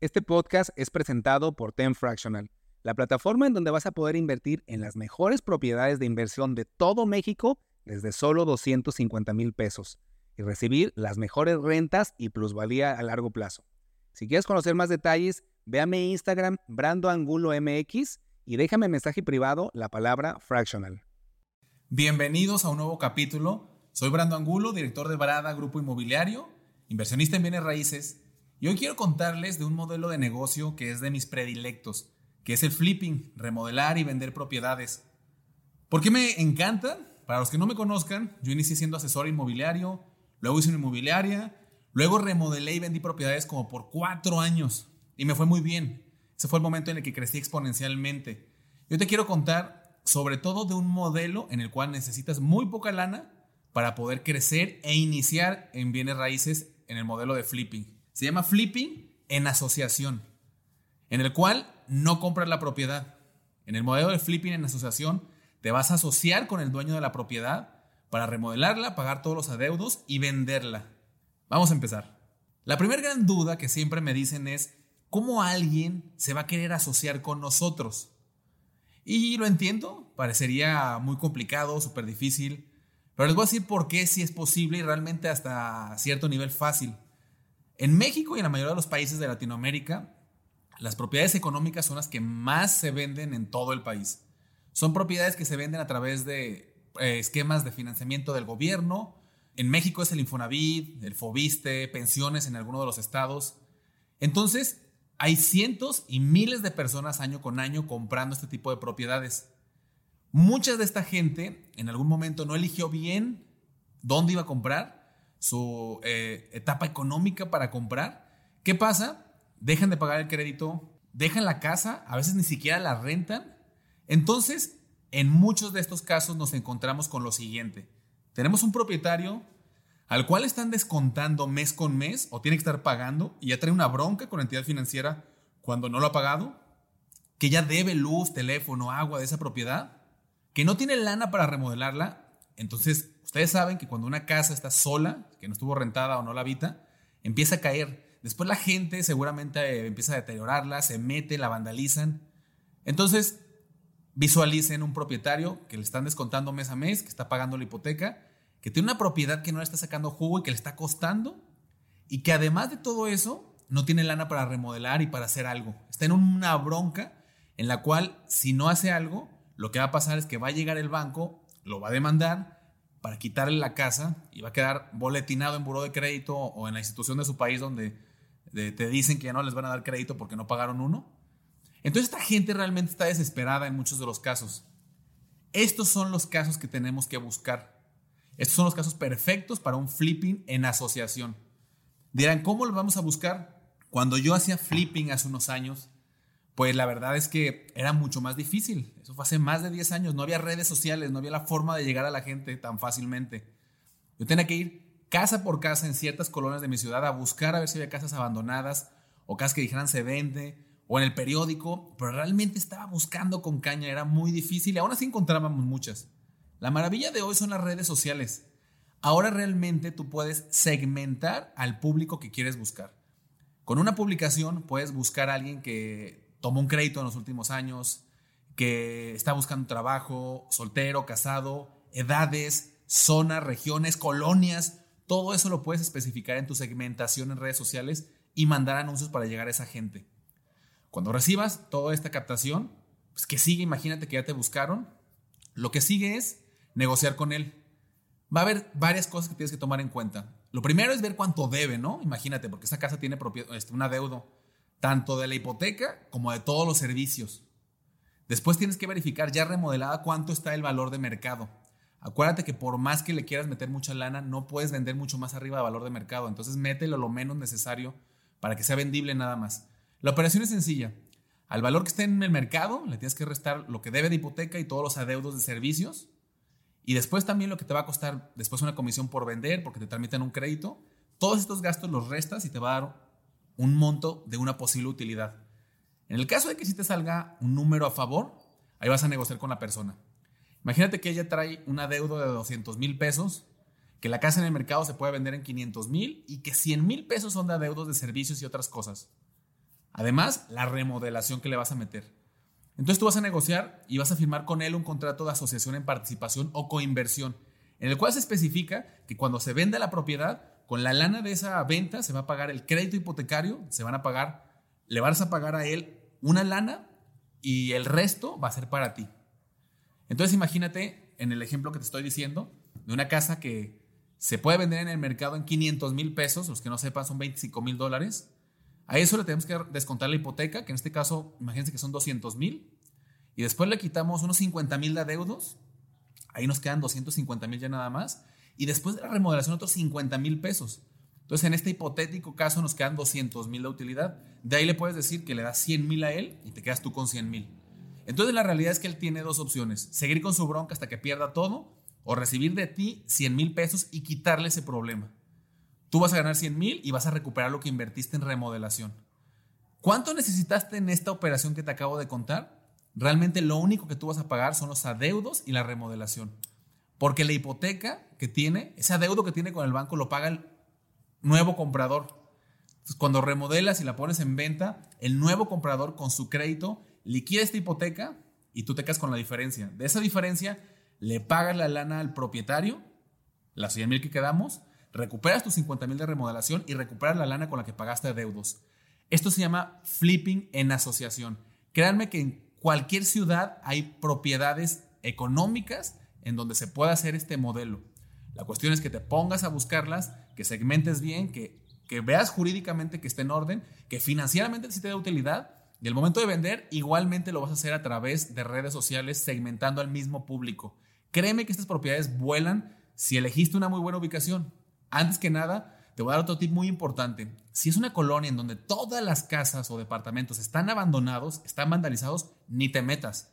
Este podcast es presentado por Ten Fractional, la plataforma en donde vas a poder invertir en las mejores propiedades de inversión de todo México desde solo 250 mil pesos y recibir las mejores rentas y plusvalía a largo plazo. Si quieres conocer más detalles, ve Instagram, Brando Angulo MX, y déjame mensaje privado la palabra fractional. Bienvenidos a un nuevo capítulo. Soy Brando Angulo, director de Barada Grupo Inmobiliario, inversionista en bienes raíces, y hoy quiero contarles de un modelo de negocio que es de mis predilectos, que es el flipping, remodelar y vender propiedades. ¿Por qué me encanta? Para los que no me conozcan, yo inicié siendo asesor inmobiliario, luego hice una inmobiliaria, luego remodelé y vendí propiedades como por cuatro años y me fue muy bien. Ese fue el momento en el que crecí exponencialmente. Yo te quiero contar sobre todo de un modelo en el cual necesitas muy poca lana para poder crecer e iniciar en bienes raíces en el modelo de flipping. Se llama flipping en asociación, en el cual no compras la propiedad. En el modelo de flipping en asociación, te vas a asociar con el dueño de la propiedad para remodelarla, pagar todos los adeudos y venderla. Vamos a empezar. La primera gran duda que siempre me dicen es, ¿cómo alguien se va a querer asociar con nosotros? Y lo entiendo, parecería muy complicado, súper difícil, pero les voy a decir por qué sí es posible y realmente hasta cierto nivel fácil. En México y en la mayoría de los países de Latinoamérica, las propiedades económicas son las que más se venden en todo el país. Son propiedades que se venden a través de eh, esquemas de financiamiento del gobierno. En México es el Infonavit, el Fobiste, pensiones en algunos de los estados. Entonces, hay cientos y miles de personas año con año comprando este tipo de propiedades. Mucha de esta gente en algún momento no eligió bien dónde iba a comprar, su eh, etapa económica para comprar. ¿Qué pasa? Dejan de pagar el crédito, dejan la casa, a veces ni siquiera la rentan. Entonces, en muchos de estos casos nos encontramos con lo siguiente. Tenemos un propietario al cual están descontando mes con mes o tiene que estar pagando y ya trae una bronca con la entidad financiera cuando no lo ha pagado, que ya debe luz, teléfono, agua de esa propiedad, que no tiene lana para remodelarla. Entonces, ustedes saben que cuando una casa está sola, que no estuvo rentada o no la habita, empieza a caer. Después la gente seguramente eh, empieza a deteriorarla, se mete, la vandalizan. Entonces, visualicen un propietario que le están descontando mes a mes, que está pagando la hipoteca que tiene una propiedad que no le está sacando jugo y que le está costando, y que además de todo eso, no tiene lana para remodelar y para hacer algo. Está en una bronca en la cual si no hace algo, lo que va a pasar es que va a llegar el banco, lo va a demandar para quitarle la casa y va a quedar boletinado en buró de crédito o en la institución de su país donde te dicen que ya no les van a dar crédito porque no pagaron uno. Entonces esta gente realmente está desesperada en muchos de los casos. Estos son los casos que tenemos que buscar. Estos son los casos perfectos para un flipping en asociación. Dirán, ¿cómo lo vamos a buscar? Cuando yo hacía flipping hace unos años, pues la verdad es que era mucho más difícil. Eso fue hace más de 10 años. No había redes sociales, no había la forma de llegar a la gente tan fácilmente. Yo tenía que ir casa por casa en ciertas colonias de mi ciudad a buscar a ver si había casas abandonadas o casas que dijeran se vende o en el periódico, pero realmente estaba buscando con caña, era muy difícil y aún así encontrábamos muchas. La maravilla de hoy son las redes sociales. Ahora realmente tú puedes segmentar al público que quieres buscar. Con una publicación puedes buscar a alguien que tomó un crédito en los últimos años, que está buscando trabajo, soltero, casado, edades, zonas, regiones, colonias. Todo eso lo puedes especificar en tu segmentación en redes sociales y mandar anuncios para llegar a esa gente. Cuando recibas toda esta captación, pues que sigue, imagínate que ya te buscaron. Lo que sigue es negociar con él. Va a haber varias cosas que tienes que tomar en cuenta. Lo primero es ver cuánto debe, ¿no? Imagínate, porque esa casa tiene este, un adeudo tanto de la hipoteca como de todos los servicios. Después tienes que verificar ya remodelada cuánto está el valor de mercado. Acuérdate que por más que le quieras meter mucha lana, no puedes vender mucho más arriba de valor de mercado. Entonces mételo lo menos necesario para que sea vendible nada más. La operación es sencilla. Al valor que esté en el mercado, le tienes que restar lo que debe de hipoteca y todos los adeudos de servicios y después también lo que te va a costar después una comisión por vender, porque te transmiten un crédito. Todos estos gastos los restas y te va a dar un monto de una posible utilidad. En el caso de que si te salga un número a favor, ahí vas a negociar con la persona. Imagínate que ella trae una deuda de 200 mil pesos, que la casa en el mercado se puede vender en 500 mil y que 100 mil pesos son de adeudos de servicios y otras cosas. Además, la remodelación que le vas a meter. Entonces tú vas a negociar y vas a firmar con él un contrato de asociación en participación o coinversión, en el cual se especifica que cuando se vende la propiedad, con la lana de esa venta se va a pagar el crédito hipotecario, se van a pagar, le vas a pagar a él una lana y el resto va a ser para ti. Entonces imagínate en el ejemplo que te estoy diciendo, de una casa que se puede vender en el mercado en 500 mil pesos, los que no sepan son 25 mil dólares. A eso le tenemos que descontar la hipoteca, que en este caso, imagínense que son 200 mil. Y después le quitamos unos 50 mil de adeudos. Ahí nos quedan 250 mil ya nada más. Y después de la remodelación, otros 50 mil pesos. Entonces, en este hipotético caso, nos quedan 200 mil de utilidad. De ahí le puedes decir que le das 100 mil a él y te quedas tú con 100 mil. Entonces la realidad es que él tiene dos opciones, seguir con su bronca hasta que pierda todo o recibir de ti 100 mil pesos y quitarle ese problema. Tú vas a ganar 100 mil y vas a recuperar lo que invertiste en remodelación. ¿Cuánto necesitaste en esta operación que te acabo de contar? Realmente lo único que tú vas a pagar son los adeudos y la remodelación. Porque la hipoteca que tiene, ese adeudo que tiene con el banco lo paga el nuevo comprador. Cuando remodelas y la pones en venta, el nuevo comprador con su crédito liquida esta hipoteca y tú te quedas con la diferencia. De esa diferencia, le pagas la lana al propietario, las 100 mil que quedamos, recuperas tus 50 mil de remodelación y recuperas la lana con la que pagaste deudos. Esto se llama flipping en asociación. Créanme que en cualquier ciudad hay propiedades económicas en donde se pueda hacer este modelo. La cuestión es que te pongas a buscarlas, que segmentes bien, que, que veas jurídicamente que esté en orden, que financieramente sí te dé utilidad y el momento de vender, igualmente lo vas a hacer a través de redes sociales, segmentando al mismo público. Créeme que estas propiedades vuelan si elegiste una muy buena ubicación. Antes que nada, te voy a dar otro tip muy importante. Si es una colonia en donde todas las casas o departamentos están abandonados, están vandalizados, ni te metas.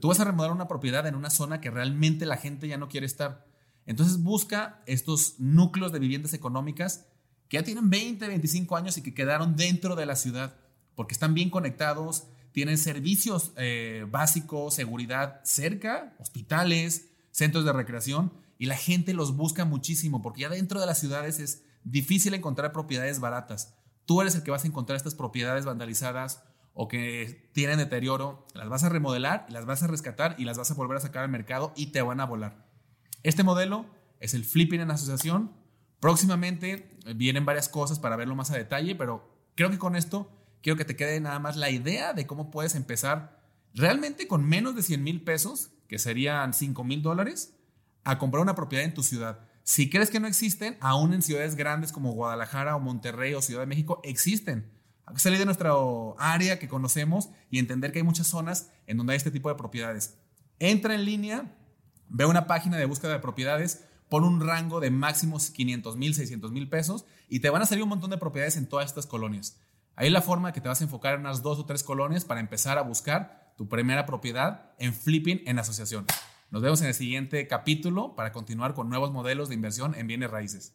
Tú vas a remodelar una propiedad en una zona que realmente la gente ya no quiere estar. Entonces busca estos núcleos de viviendas económicas que ya tienen 20, 25 años y que quedaron dentro de la ciudad porque están bien conectados, tienen servicios eh, básicos, seguridad cerca, hospitales, centros de recreación, y la gente los busca muchísimo, porque ya dentro de las ciudades es difícil encontrar propiedades baratas. Tú eres el que vas a encontrar estas propiedades vandalizadas o que tienen deterioro, las vas a remodelar, las vas a rescatar y las vas a volver a sacar al mercado y te van a volar. Este modelo es el flipping en asociación. Próximamente vienen varias cosas para verlo más a detalle, pero creo que con esto quiero que te quede nada más la idea de cómo puedes empezar realmente con menos de 100 mil pesos, que serían 5 mil dólares, a comprar una propiedad en tu ciudad. Si crees que no existen, aún en ciudades grandes como Guadalajara o Monterrey o Ciudad de México, existen. Hay que salir de nuestra área que conocemos y entender que hay muchas zonas en donde hay este tipo de propiedades. Entra en línea, ve una página de búsqueda de propiedades, pon un rango de máximos 500 mil, 600 mil pesos y te van a salir un montón de propiedades en todas estas colonias. Ahí es la forma que te vas a enfocar en unas dos o tres colonias para empezar a buscar tu primera propiedad en flipping en asociación. Nos vemos en el siguiente capítulo para continuar con nuevos modelos de inversión en bienes raíces.